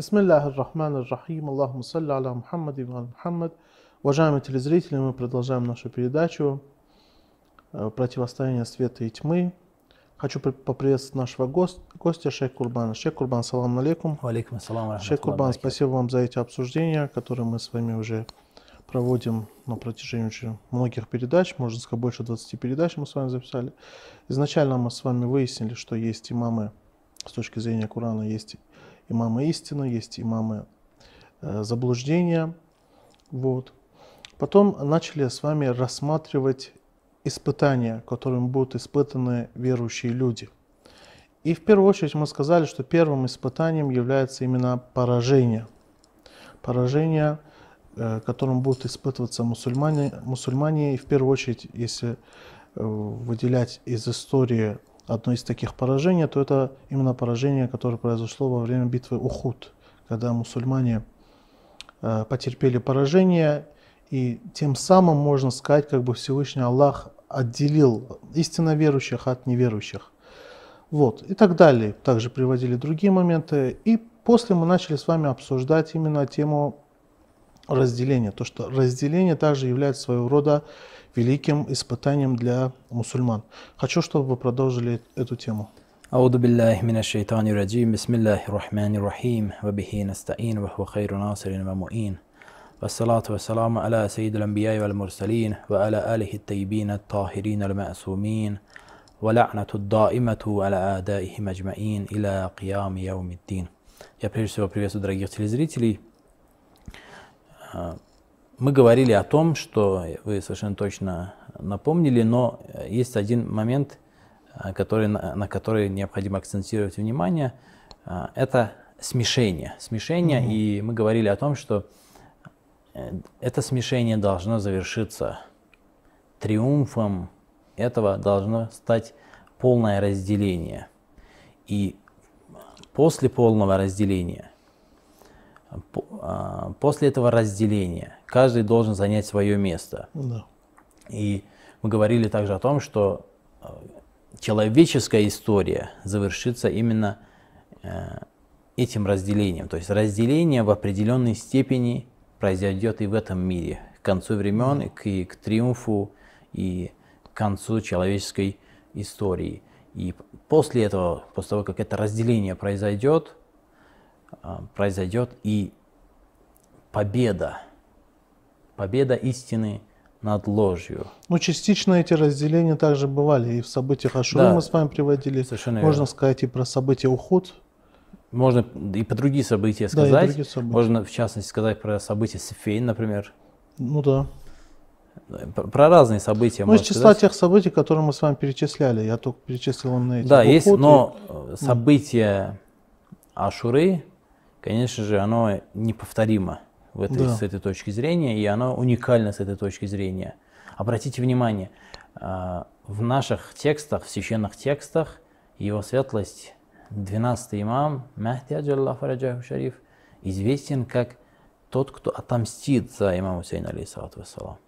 Бисмиллахи рахмани рахим, Аллаху салли аля Мухаммад и Мухаммад. Уважаемые телезрители, мы продолжаем нашу передачу э, «Противостояние света и тьмы». Хочу поприветствовать нашего гостя, шейх Курбана. Шейх Курбан, салам алейкум. Алейкум ассалам. Шейх Курбан, спасибо вам за эти обсуждения, которые мы с вами уже проводим на протяжении очень многих передач, можно сказать, больше 20 передач мы с вами записали. Изначально мы с вами выяснили, что есть имамы с точки зрения Корана, есть имамы истины, есть имамы э, заблуждения. Вот. Потом начали с вами рассматривать испытания, которым будут испытаны верующие люди. И в первую очередь мы сказали, что первым испытанием является именно поражение. Поражение, э, которым будут испытываться мусульмане, мусульмане. И в первую очередь, если э, выделять из истории одно из таких поражений, то это именно поражение, которое произошло во время битвы Ухуд, когда мусульмане э, потерпели поражение, и тем самым, можно сказать, как бы Всевышний Аллах отделил истинно верующих от неверующих. Вот, и так далее. Также приводили другие моменты. И после мы начали с вами обсуждать именно тему разделения. То, что разделение также является своего рода великим испытанием для мусульман. Хочу, чтобы вы продолжили эту тему. أعوذ بالله من الشيطان الرجيم بسم الله الرحمن الرحيم وبه نستعين وهو خير ناصر ومؤين والصلاة والسلام على سيد الأنبياء والمرسلين وعلى آله الطيبين الطاهرين المعصومين ولعنة الدائمة على أعدائهم أجمعين إلى قيام يوم الدين Я прежде всего приветствую дорогих телезрителей. Мы говорили о том, что вы совершенно точно напомнили, но есть один момент, который, на который необходимо акцентировать внимание. Это смешение. Смешение, mm-hmm. и мы говорили о том, что э, это смешение должно завершиться триумфом этого должно стать полное разделение. И после полного разделения после этого разделения каждый должен занять свое место. Да. И мы говорили также о том, что а, человеческая история завершится именно э, этим разделением. То есть разделение в определенной степени произойдет и в этом мире. К концу времен, и к, и к триумфу, и к концу человеческой истории. И после этого, после того, как это разделение произойдет, а, произойдет и победа, победа истины над ложью. Ну, частично эти разделения также бывали и в событиях Ашуры да, мы с вами приводили. Совершенно Можно верно. сказать и про события Ухуд. Можно и по другие события сказать. Да, и другие события. Можно, в частности, сказать про события Сифейн, например. Ну да. Про разные события. Ну, из числа сказать. тех событий, которые мы с вами перечисляли. Я только перечислил на эти. Да, Ухуд есть, но и... события Ашуры, конечно же, оно неповторимо в этой, да. с этой точки зрения, и оно уникально с этой точки зрения. Обратите внимание, а, в наших текстах, в священных текстах, его светлость, 12 имам, Махди Аджаллаху Раджаху Шариф, известен как тот, кто отомстит за имама Хусейна, алейхиссалату вассалам.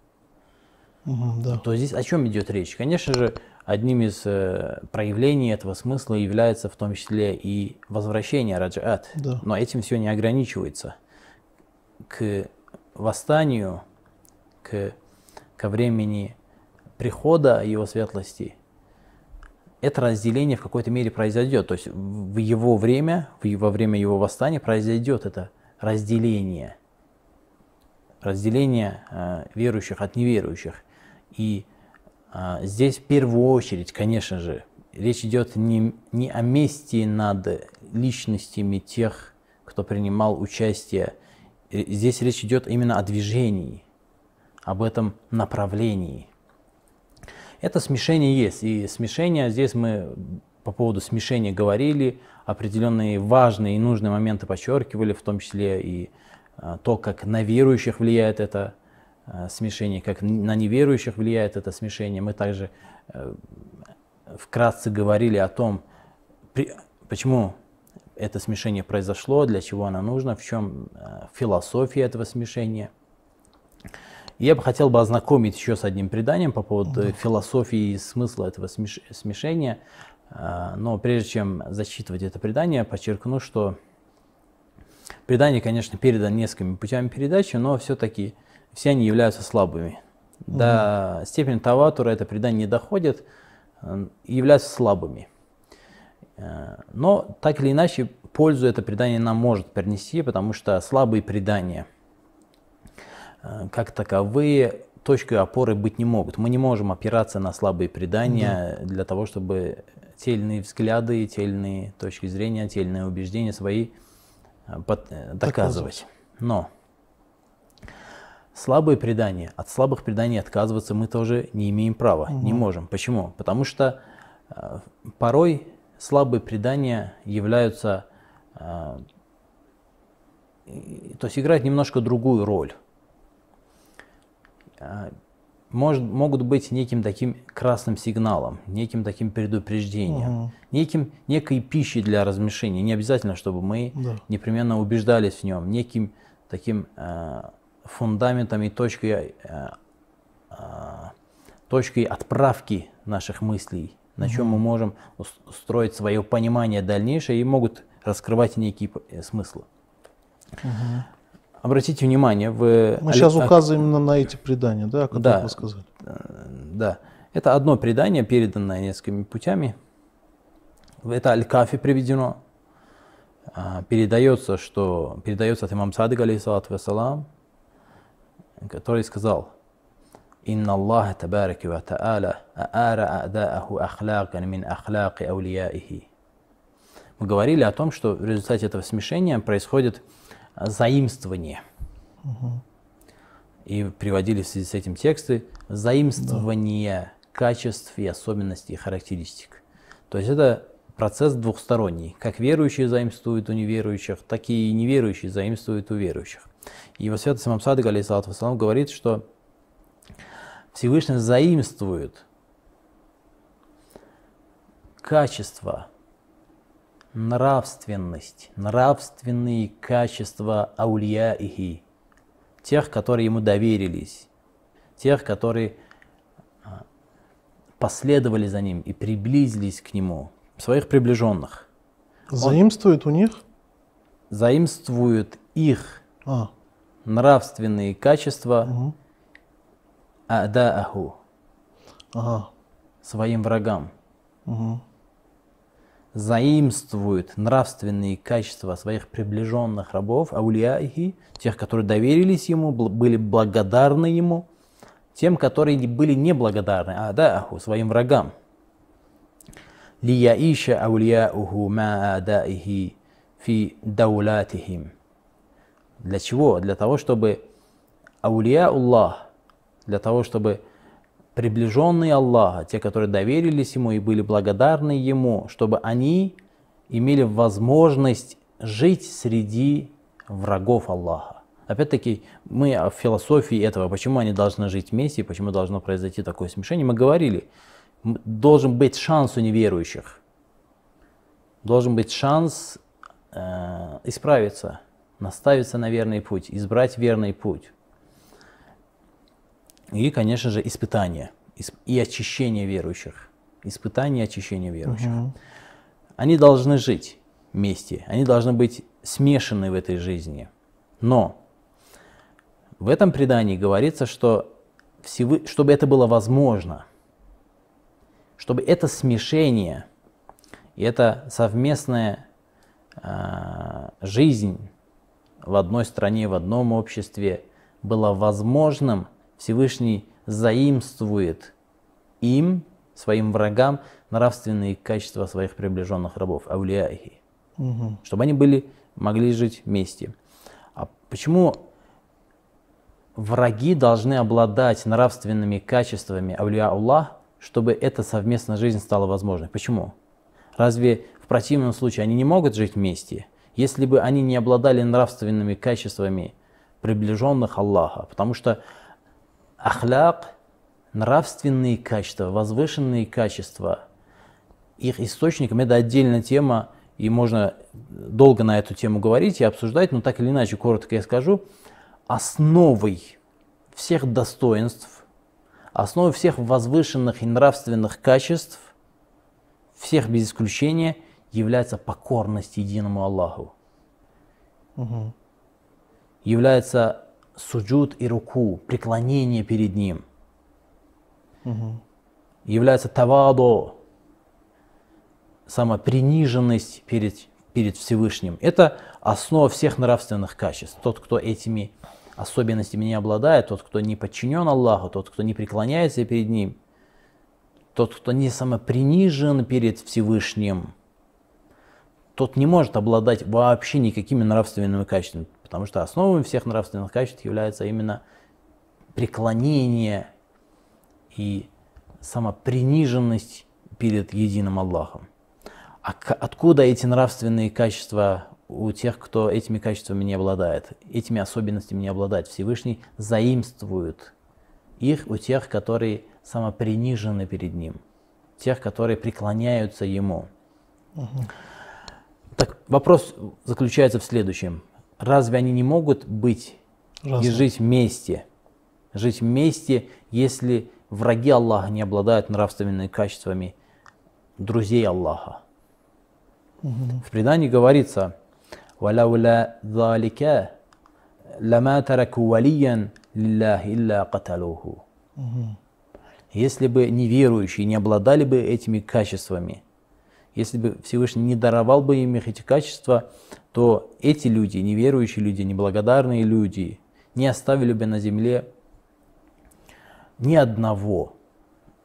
Да. То здесь о чем идет речь? Конечно же, одним из э, проявлений этого смысла является в том числе и возвращение раджаат. Да. Но этим все не ограничивается. К восстанию, к, ко времени прихода его светлости, это разделение в какой-то мере произойдет. То есть в его время, во время его восстания произойдет это разделение. Разделение э, верующих от неверующих. И здесь в первую очередь, конечно же, речь идет не, не о мести над личностями тех, кто принимал участие. Здесь речь идет именно о движении, об этом направлении. Это смешение есть. И смешение, здесь мы по поводу смешения говорили, определенные важные и нужные моменты подчеркивали, в том числе и а, то, как на верующих влияет это смешение, как на неверующих влияет это смешение. Мы также э, вкратце говорили о том, почему это смешение произошло, для чего оно нужно, в чем э, философия этого смешения. Я бы хотел бы ознакомить еще с одним преданием по поводу да. философии и смысла этого смешения. Но прежде чем зачитывать это предание, подчеркну, что Предание, конечно, передано несколькими путями передачи, но все-таки все они являются слабыми. Угу. До степени таватура это предание не доходит, э, являются слабыми. Э, но так или иначе, пользу это предание нам может принести, потому что слабые предания, э, как таковые, точкой опоры быть не могут. Мы не можем опираться на слабые предания да. для того, чтобы те или иные взгляды, те или иные точки зрения, те или иные убеждения свои доказывать. доказывать. Но Слабые предания, от слабых преданий отказываться мы тоже не имеем права, угу. не можем. Почему? Потому что э, порой слабые предания являются, э, то есть играют немножко другую роль. Э, может, могут быть неким таким красным сигналом, неким таким предупреждением, угу. неким, некой пищей для размешения. Не обязательно, чтобы мы да. непременно убеждались в нем, неким таким э, фундаментом и точкой, э, э, точкой отправки наших мыслей, на чем мы можем устроить свое понимание дальнейшее и могут раскрывать некие э, смыслы. Угу. Обратите внимание, в... Мы сейчас указываем именно на эти предания, да, о которых да, вы сказали. Да. Это одно предание, переданное несколькими путями. Это Аль-Кафи приведено. А, передается, что передается от имам Садык, алейхиссалату вассалам, который сказал, «Инна Аллаха табараки ва та'аля а'ара а'дааху ахлакан мин ахлаки аулияихи». Мы говорили о том, что в результате этого смешения происходит заимствование. И приводили в связи с этим тексты заимствование качеств и особенностей и характеристик. То есть это процесс двухсторонний. Как верующие заимствуют у неверующих, так и неверующие заимствуют у верующих. И его святость Имам Садык, алейсалату вассалам, говорит, что Всевышний заимствует качество, нравственность, нравственные качества аулия ихи, тех, которые ему доверились, тех, которые а, последовали за ним и приблизились к нему, своих приближенных. Заимствует Он у них? Заимствует их а. нравственные качества угу. адааху ага. своим врагам. Угу. Заимствует нравственные качества своих приближенных рабов, аулияихи, тех, которые доверились ему, были благодарны ему, тем, которые были неблагодарны, адааху, своим врагам. Лияиша аулияуху ма адаихи фи даулатихим – для чего? Для того, чтобы аулия Аллах, для того, чтобы приближенные Аллаха, те, которые доверились Ему и были благодарны Ему, чтобы они имели возможность жить среди врагов Аллаха. Опять-таки, мы о философии этого, почему они должны жить вместе, почему должно произойти такое смешение, мы говорили, должен быть шанс у неверующих, должен быть шанс э, исправиться, наставиться на верный путь, избрать верный путь. И, конечно же, испытания и очищение верующих. Испытание и очищение верующих. Угу. Они должны жить вместе, они должны быть смешаны в этой жизни. Но в этом предании говорится, что всевы, чтобы это было возможно, чтобы это смешение и эта совместная э, жизнь в одной стране, в одном обществе было возможным, Всевышний заимствует им, своим врагам, нравственные качества своих приближенных рабов, аулияхи, угу. чтобы они были, могли жить вместе. А почему враги должны обладать нравственными качествами аулия Аллах, чтобы эта совместная жизнь стала возможной? Почему? Разве в противном случае они не могут жить вместе? Если бы они не обладали нравственными качествами приближенных Аллаха. Потому что ахляк, нравственные качества, возвышенные качества, их источником это отдельная тема, и можно долго на эту тему говорить и обсуждать, но так или иначе, коротко я скажу, основой всех достоинств, основой всех возвышенных и нравственных качеств, всех без исключения – является покорность единому Аллаху. Мгм. является суджуд и руку, преклонение перед ним. Мгм. Является тавадо, самоприниженность перед, перед Всевышним. Это основа всех нравственных качеств. Тот, кто этими особенностями не обладает, тот, кто не подчинен Аллаху, тот, кто не преклоняется перед Ним, тот, кто не самопринижен перед Всевышним, тот не может обладать вообще никакими нравственными качествами, потому что основой всех нравственных качеств является именно преклонение и самоприниженность перед единым Аллахом. А откуда эти нравственные качества у тех, кто этими качествами не обладает, этими особенностями не обладает? Всевышний заимствует их у тех, которые самопринижены перед Ним, тех, которые преклоняются Ему. Так Вопрос заключается в следующем. Разве они не могут быть Разве? и жить вместе? Жить вместе, если враги Аллаха не обладают нравственными качествами друзей Аллаха. Угу. В предании говорится, «Валяуля залика лама тараку валиян лиллах илля каталуху». Если бы неверующие не обладали бы этими качествами, если бы Всевышний не даровал бы им их эти качества, то эти люди, неверующие люди, неблагодарные люди, не оставили бы на земле ни одного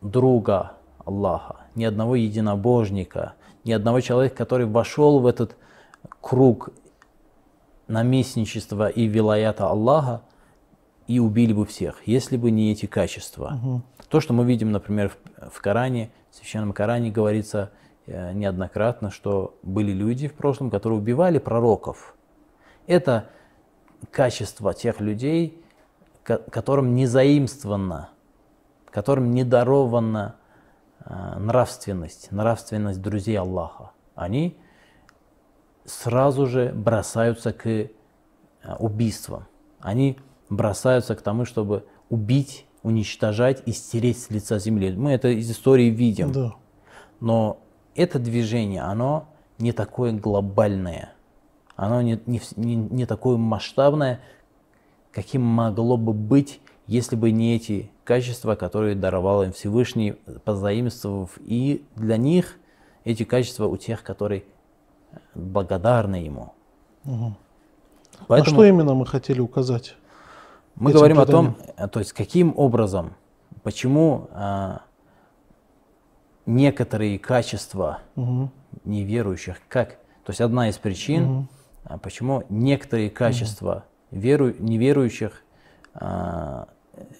друга Аллаха, ни одного единобожника, ни одного человека, который вошел в этот круг наместничества и вилаята Аллаха и убили бы всех, если бы не эти качества. То, что мы видим, например, в, в Коране, в Священном Коране говорится неоднократно, что были люди в прошлом, которые убивали пророков. Это качество тех людей, ко- которым не заимствовано, которым не дарована э, нравственность, нравственность друзей Аллаха. Они сразу же бросаются к э, убийствам. Они бросаются к тому, чтобы убить, уничтожать и стереть с лица земли. Мы это из истории видим. Да. Но это движение, оно не такое глобальное, оно не, не, не- не такое масштабное, каким могло бы быть, если бы не эти качества, которые даровал им Всевышний, позаимствовав и для них эти качества у тех, которые благодарны ему. А Поэтому что именно мы хотели указать? мы говорим о том, то есть каким образом, почему а, некоторые качества Мгм. неверующих, как, то есть одна из причин, а, почему некоторые качества веру, неверующих а,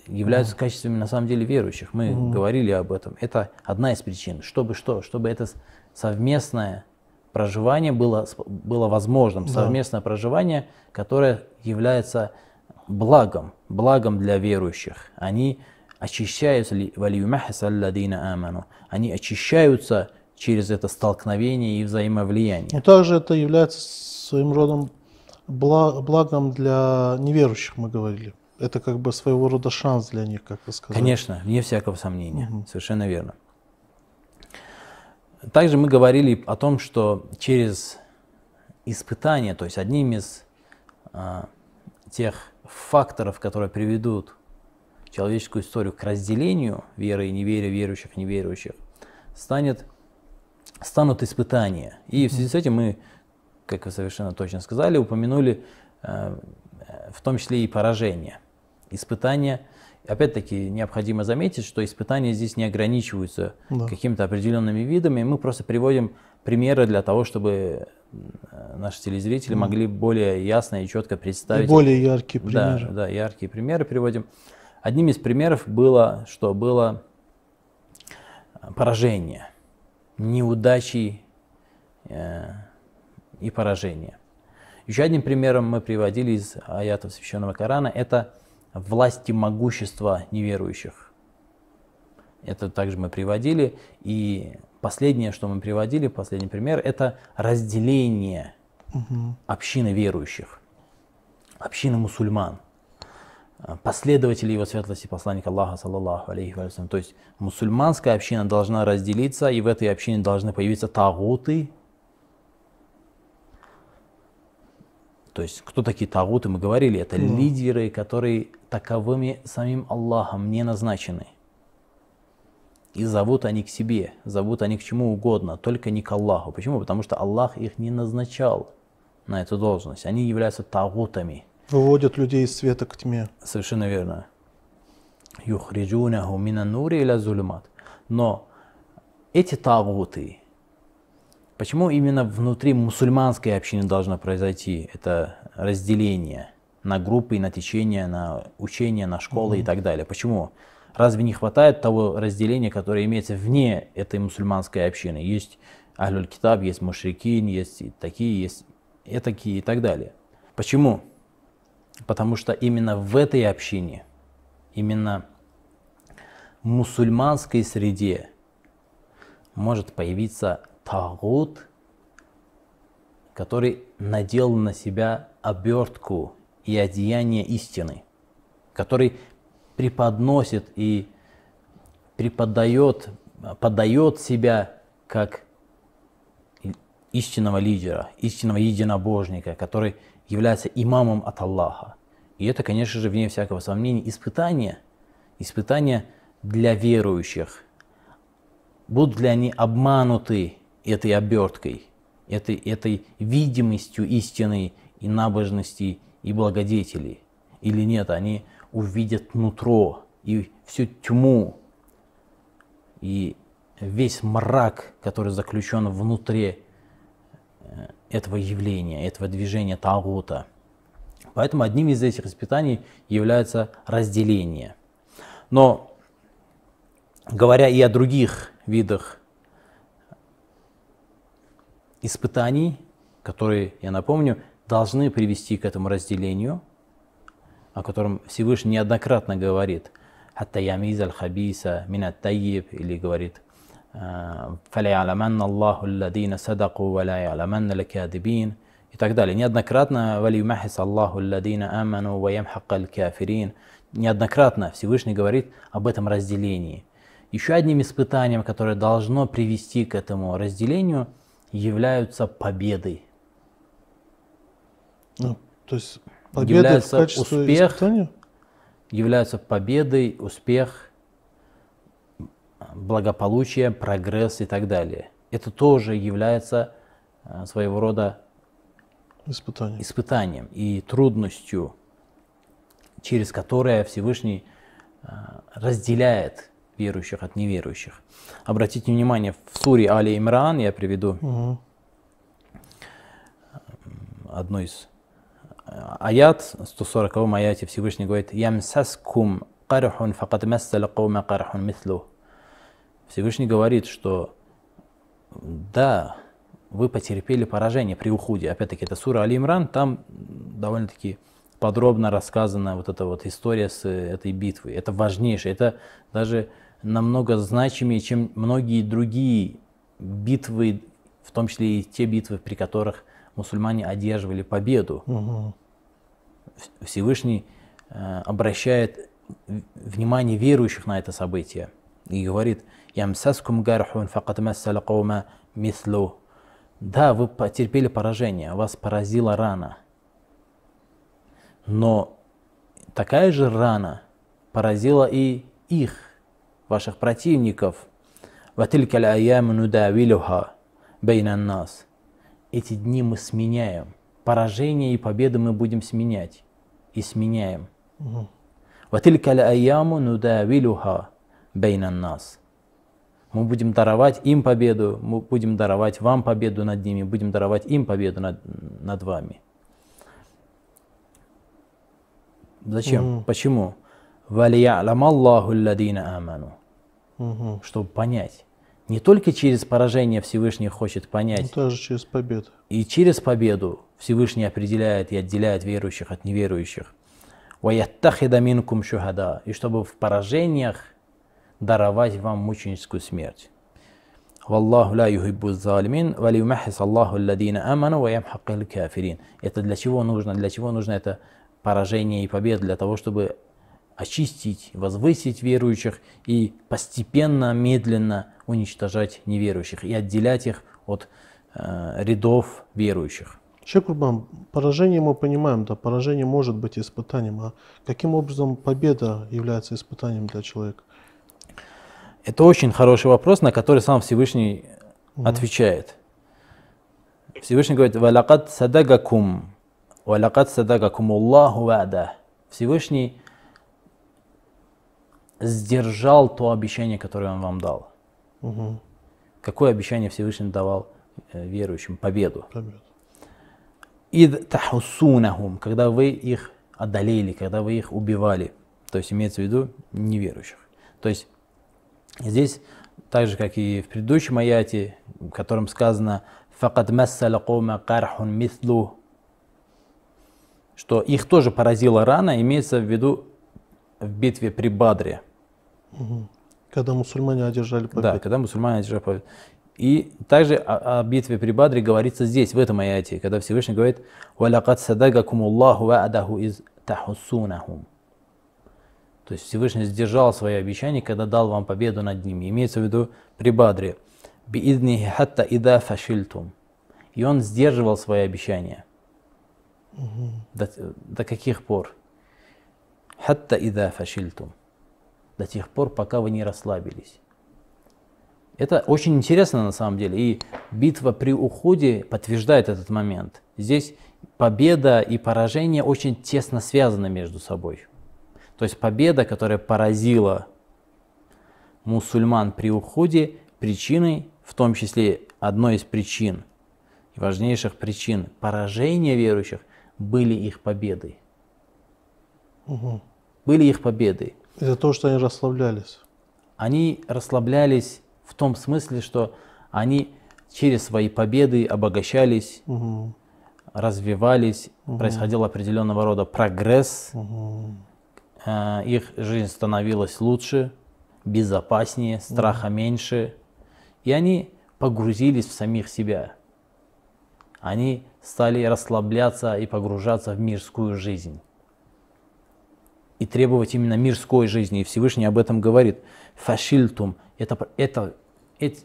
являются качествами на самом деле верующих. Мы говорили об этом. Это одна из причин. Чтобы что? Чтобы это совместное проживание было, было возможным. Совместное проживание, которое является благом, благом для верующих. Они очищаются, ли- «Валиюмахис алладина аману». они очищаются через это столкновение и взаимовлияние. Но также это является своим родом бла- благом для неверующих, мы говорили. Это как бы своего рода шанс для них, как вы сказали. Конечно, вне всякого сомнения. Совершенно верно. Также мы говорили о том, что через испытания, то есть одним из а, тех факторов, которые приведут человеческую историю к разделению веры и неверия, верующих и неверующих, станет, станут испытания. И в связи с этим мы, как вы совершенно точно сказали, упомянули э, в том числе и поражение. Испытания, опять-таки, необходимо заметить, что испытания здесь не ограничиваются Да. какими-то определенными видами. Мы просто приводим примеры для того, чтобы э, наши телезрители могли более ясно и четко И представить более яркие да, примеры. да, яркие примеры приводим. Одним из примеров было, что было э, поражение, неудачи э, и поражение. Еще одним примером мы приводили из аятов Священного Корана – это власть и могущество неверующих. Это также мы приводили. И последнее, что мы приводили, последний пример – это разделение общины верующих, общины мусульман последователи его светлости посланника Аллаха, саллаллаху алейхи вассалям. То есть мусульманская община должна разделиться, и в этой общине должны появиться тагуты. То есть, кто такие тагуты, мы говорили, это Ну. лидеры, которые таковыми самим Аллахом не назначены. И зовут они к себе, зовут они к чему угодно, только не к Аллаху. Почему? Потому что Аллах их не назначал на эту должность. Они являются тагутами. Выводят людей из света к тьме. Совершенно верно. Юхриджунаху минан нури иля зулюмат. Но эти тагуты, почему именно внутри мусульманской общины должно произойти это разделение на группы, на течения, на учения, на школы и так далее? Почему? Разве не хватает того разделения, которое имеется вне этой мусульманской общины? Есть Ахлюль Китаб, есть Мушрикин, есть такие, есть и такие и так далее. Почему? Потому что именно в этой общине, именно в мусульманской среде может появиться тагут, который надел на себя обертку и одеяние истины, который преподносит и преподает, подает себя как истинного лидера, истинного единобожника, который является имамом от Аллаха. И это, конечно же, вне всякого сомнения, испытание, испытание для верующих. Будут ли они обмануты этой оберткой, этой, этой видимостью истины и набожности и благодетелей? Или нет, они увидят нутро и всю тьму, и весь мрак, который заключен внутри этого явления, этого движения Тагута. Поэтому одним из этих испытаний является разделение. Но говоря и о других видах испытаний, которые, я напомню, должны привести к этому разделению, о котором Всевышний неоднократно говорит, «Хатта ямиз аль-хабиса мин тайиб или говорит, «Фаля'аламанна الله الذين садаку, ولا يعلمن الكاذبين. и так далее. Неоднократно «Валюмахис Аллаху алладина аману, ваямхаккаль кафирин» неоднократно Всевышний говорит об этом разделении. Еще одним испытанием, которое должно привести к этому разделению, являются победы. Ну, то есть победы являются в качестве успех, испытания? Являются победой, успех – благополучие, прогресс и так далее. Это тоже является э, своего рода Испытание. испытанием и трудностью, через которое Всевышний э, разделяет верующих от неверующих. Обратите внимание, в суре Али Имран я приведу Мгм. одну из э, аят, 140 аяте Всевышний говорит «Ямсаскум кархун факад массал каума кархун мислу». Всевышний говорит, что да, вы потерпели поражение при уходе. Опять-таки, это сура Али Имран, там довольно-таки подробно рассказана вот эта вот история с этой битвой. Это важнейшее, это даже намного значимее, чем многие другие битвы, в том числе и те битвы, при которых мусульмане одерживали победу. Мгм. Всевышний э, обращает внимание верующих на это событие и говорит «Ямсаскум гархун факат массала каума мислу». Да, вы потерпели поражение, вас поразила рана. Но такая же рана поразила и их, ваших противников. «Ватилькаль аяму нудавилюха бейнан нас». Эти дни мы сменяем. Поражение и победы мы будем сменять. И сменяем. «Ватилькаль аяму нудавилюха бейнан нас». Мы будем даровать им победу, мы будем даровать вам победу над ними, будем даровать им победу над, над вами. Зачем? Почему? «Валиялам Аллаху аману». Чтобы понять. Не только через поражение Всевышний хочет понять, Ну, Даже через победу. и через победу Всевышний определяет и отделяет верующих от неверующих. И чтобы в поражениях даровать вам мученическую смерть. Валлаху ла юхиббу залимин, валиюмахис Аллаху алладина аману, ва ямхаккал кафирин. Это для чего нужно? Для чего нужно это поражение и победа? Для того, чтобы очистить, возвысить верующих и постепенно, медленно уничтожать неверующих и отделять их от э, рядов верующих. Шейх поражение мы понимаем, да, поражение может быть испытанием, а каким образом победа является испытанием для человека? Это очень хороший вопрос, на который сам Всевышний отвечает. Всевышний говорит, «Валакад садагакум, валакад садагакум Аллаху вада». Всевышний сдержал то обещание, которое Он вам дал. Угу. Какое обещание Всевышний давал э, верующим? Победу. Победа. Ид тахусунахум, когда вы их одолели, когда вы их убивали. То есть имеется в виду неверующих. То есть здесь, так же как и в предыдущем аяте, в котором сказано «Факад массаля кома кархун мислу», что их тоже поразила рана, имеется в виду в битве при Бадре. Когда мусульмане одержали победу. Да, когда мусульмане одержали победу. И также о, о битве при Бадре говорится здесь, в этом аяте, когда Всевышний говорит «Валякад садагакум Аллаху ва'адаху из тахусунахум». То есть Всевышний сдержал свои обещания, когда дал вам победу над ними. Имеется в виду при Бадре. «Бииднихи хатта ида фашильтум». И он сдерживал свои обещания. Угу. До, до каких пор? «Хатта ида фашильтум». До тех пор, пока вы не расслабились. Это очень интересно на самом деле. И битва при уходе подтверждает этот момент. Здесь победа и поражение очень тесно связаны между собой. То есть победа, которая поразила мусульман при уходе, причиной, в том числе одной из причин, важнейших причин поражения верующих, были их победой. Угу. Были их победой. Из-за того, что они расслаблялись. Они расслаблялись в том смысле, что они через свои победы обогащались, угу. развивались, Мгм. происходил определенного рода прогресс, Угу. Э, их жизнь становилась лучше, безопаснее, страха меньше, и они погрузились в самих себя. Они стали расслабляться и погружаться в мирскую жизнь. И требовать именно мирской жизни. И Всевышний об этом говорит. Фашильтум. Это, это, это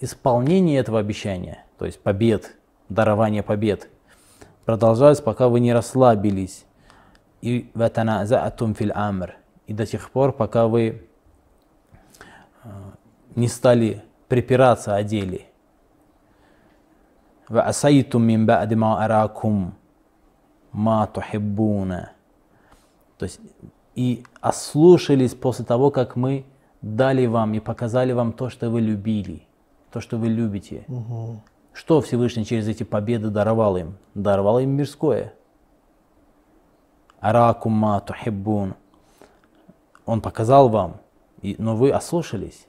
исполнение этого обещания, то есть побед, дарование побед, продолжалось, пока вы не расслабились И ватаназаатум фил амр. И до тех пор, пока вы э, не стали припираться о деле. وَأَسَيْتُم مِّن بَعْدِ مَا أَرَاكُمْ مَا تُحِبُّونَ То есть и ослушались после того, как мы дали вам и показали вам то, что вы любили, то, что вы любите. Угу. Что Всевышний через эти победы даровал им? Даровал им мирское. Аракум ма тухиббун. Он показал вам, но вы ослушались.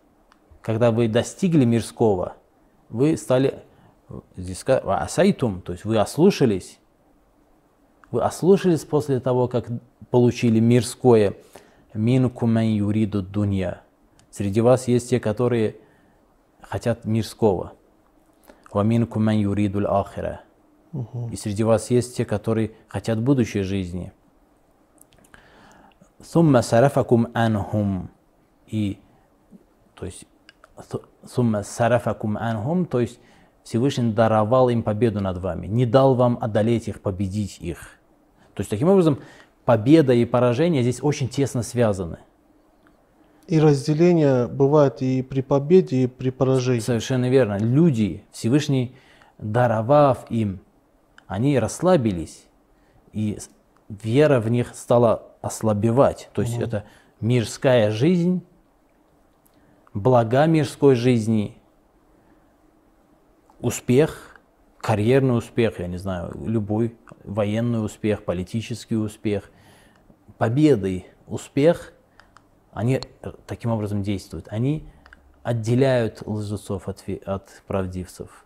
Когда вы достигли мирского, вы стали, здесь сказано, «Ва асайтум, то есть вы ослушались. Вы ослушались после того, как получили мирское. Минкум ман юриду дунья. Среди вас есть те, которые хотят мирского. Ваминкум ман юриду ахира. И среди вас есть те, которые хотят будущей жизни. Сумма сарафакум анхум. И, то есть, су- сумма сарафакум анхум, то есть Всевышний даровал им победу над вами, не дал вам одолеть их, победить их. То есть, таким образом, победа и поражение здесь очень тесно связаны. И разделение бывает и при победе, и при поражении. Совершенно верно. Люди, Всевышний, даровав им, они расслабились, и вера в них стала ослабевать. То есть это мирская жизнь, блага мирской жизни, успех, карьерный успех, я не знаю, любой военный успех, политический успех, победы, успех, они таким образом действуют. Они отделяют лжецов от, от правдивцев.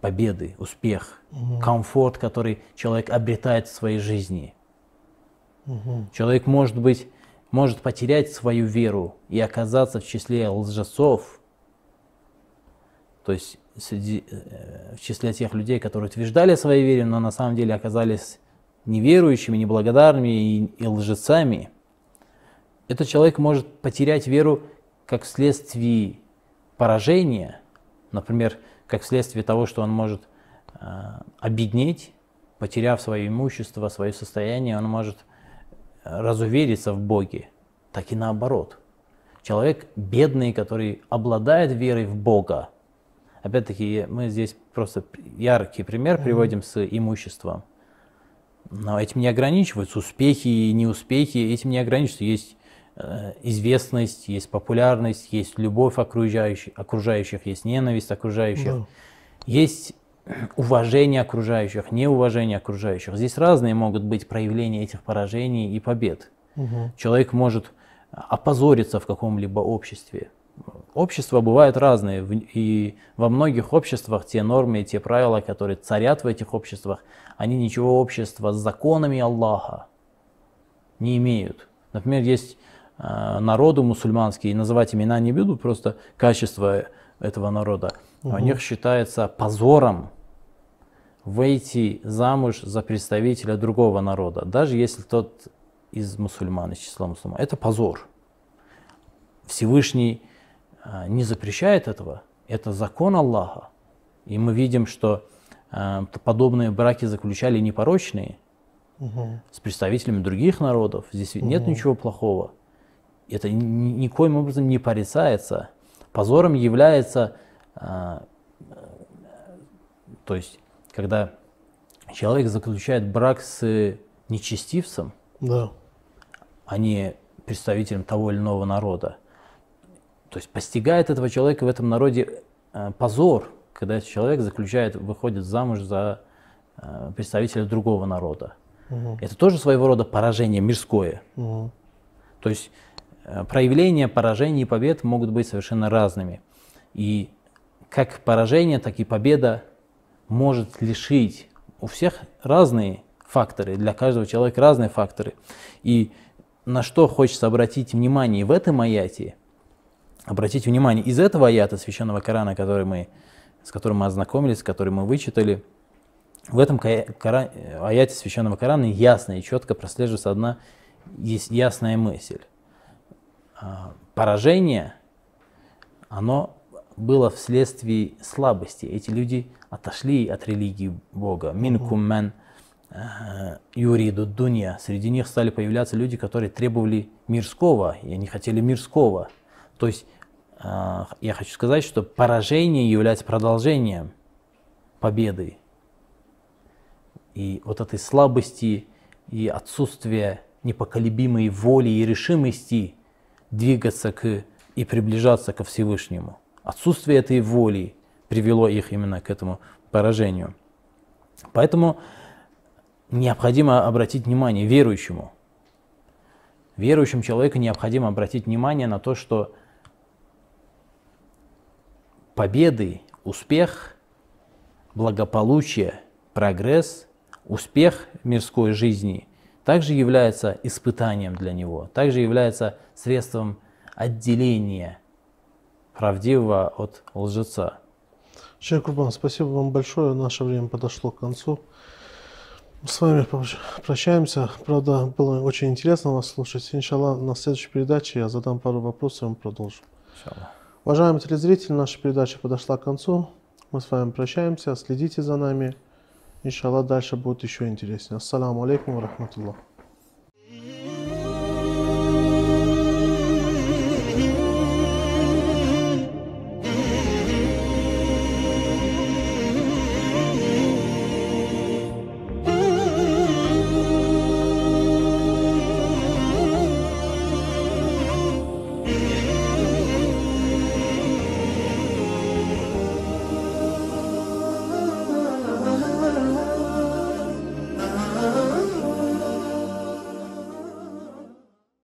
Победы, успех, комфорт, который человек обретает в своей жизни. Человек может быть, может потерять свою веру и оказаться в числе лжецов, то есть среди, э, в числе тех людей, которые утверждали о своей вере, но на самом деле оказались неверующими, неблагодарными и, и лжецами. Этот человек может потерять веру как вследствие поражения, например, как вследствие того, что он может э, обеднеть, потеряв свое имущество, свое состояние, он может разувериться в Боге, так и наоборот. Человек бедный, который обладает верой в Бога, опять-таки мы здесь просто яркий пример приводим с имуществом. Но этим не ограничиваются успехи и неуспехи, этим не ограничиваются. Есть э, известность, есть популярность, есть любовь окружающих, окружающих есть ненависть окружающих, да. есть уважение окружающих, неуважение окружающих. Здесь разные могут быть проявления этих поражений и побед. Угу. Человек может опозориться в каком-либо обществе. Общества бывают разные, и во многих обществах те нормы и те правила, которые царят в этих обществах, они ничего общества с законами Аллаха не имеют. Например, есть э, народы мусульманские, называть имена не буду, просто качество этого народа. Угу. У них считается позором выйти замуж за представителя другого народа, даже если тот из мусульман, из числа мусульман. Это позор. Всевышний а, не запрещает этого. Это закон Аллаха. И мы видим, что э, подобные браки заключали непорочные угу. с представителями других народов. Здесь угу. нет ничего плохого. Это ни, никоим образом не порицается. Позором является, э, то есть, когда человек заключает брак с нечестивцем, да. а не представителем того или иного народа, то есть постигает этого человека в этом народе э, позор, когда этот человек заключает, выходит замуж за э, представителя другого народа. Угу. Это тоже своего рода поражение мирское. Угу. То есть э, проявления поражений и побед могут быть совершенно разными. И как поражение, так и победа может лишить. У всех разные факторы, для каждого человека разные факторы. И на что хочется обратить внимание в этом аяте – Обратите внимание, из этого аята Священного Корана, который мы, с которым мы ознакомились, который мы вычитали, в этом аяте Священного Корана ясно и четко прослеживается одна ясная мысль. А, поражение, оно было вследствие слабости. Эти люди отошли от религии Бога. Минкум мен э, юриду дунья. Среди них стали появляться люди, которые требовали мирского, и они хотели мирского. То есть а, я хочу сказать, что поражение является продолжением победы. И вот этой слабости и отсутствия непоколебимой воли и решимости двигаться к и приближаться ко Всевышнему. Отсутствие этой воли привело их именно к этому поражению. Поэтому необходимо обратить внимание верующему. Верующему человеку необходимо обратить внимание на то, что победы, успех, благополучие, прогресс, успех мирской жизни также является испытанием для него, также является средством отделения правдивого от лжеца. Шейх Курбан, спасибо вам большое. Наше время подошло к концу. С вами прощаемся. Правда, было очень интересно вас слушать. Иншаллах, на следующей передаче я задам пару вопросов и мы продолжим. Иншаллах. Уважаемые телезрители, наша передача подошла к концу. Мы с вами прощаемся. Следите за нами. Иншаллах, дальше будет еще интереснее. Ассаламу алейкум рахматуллах.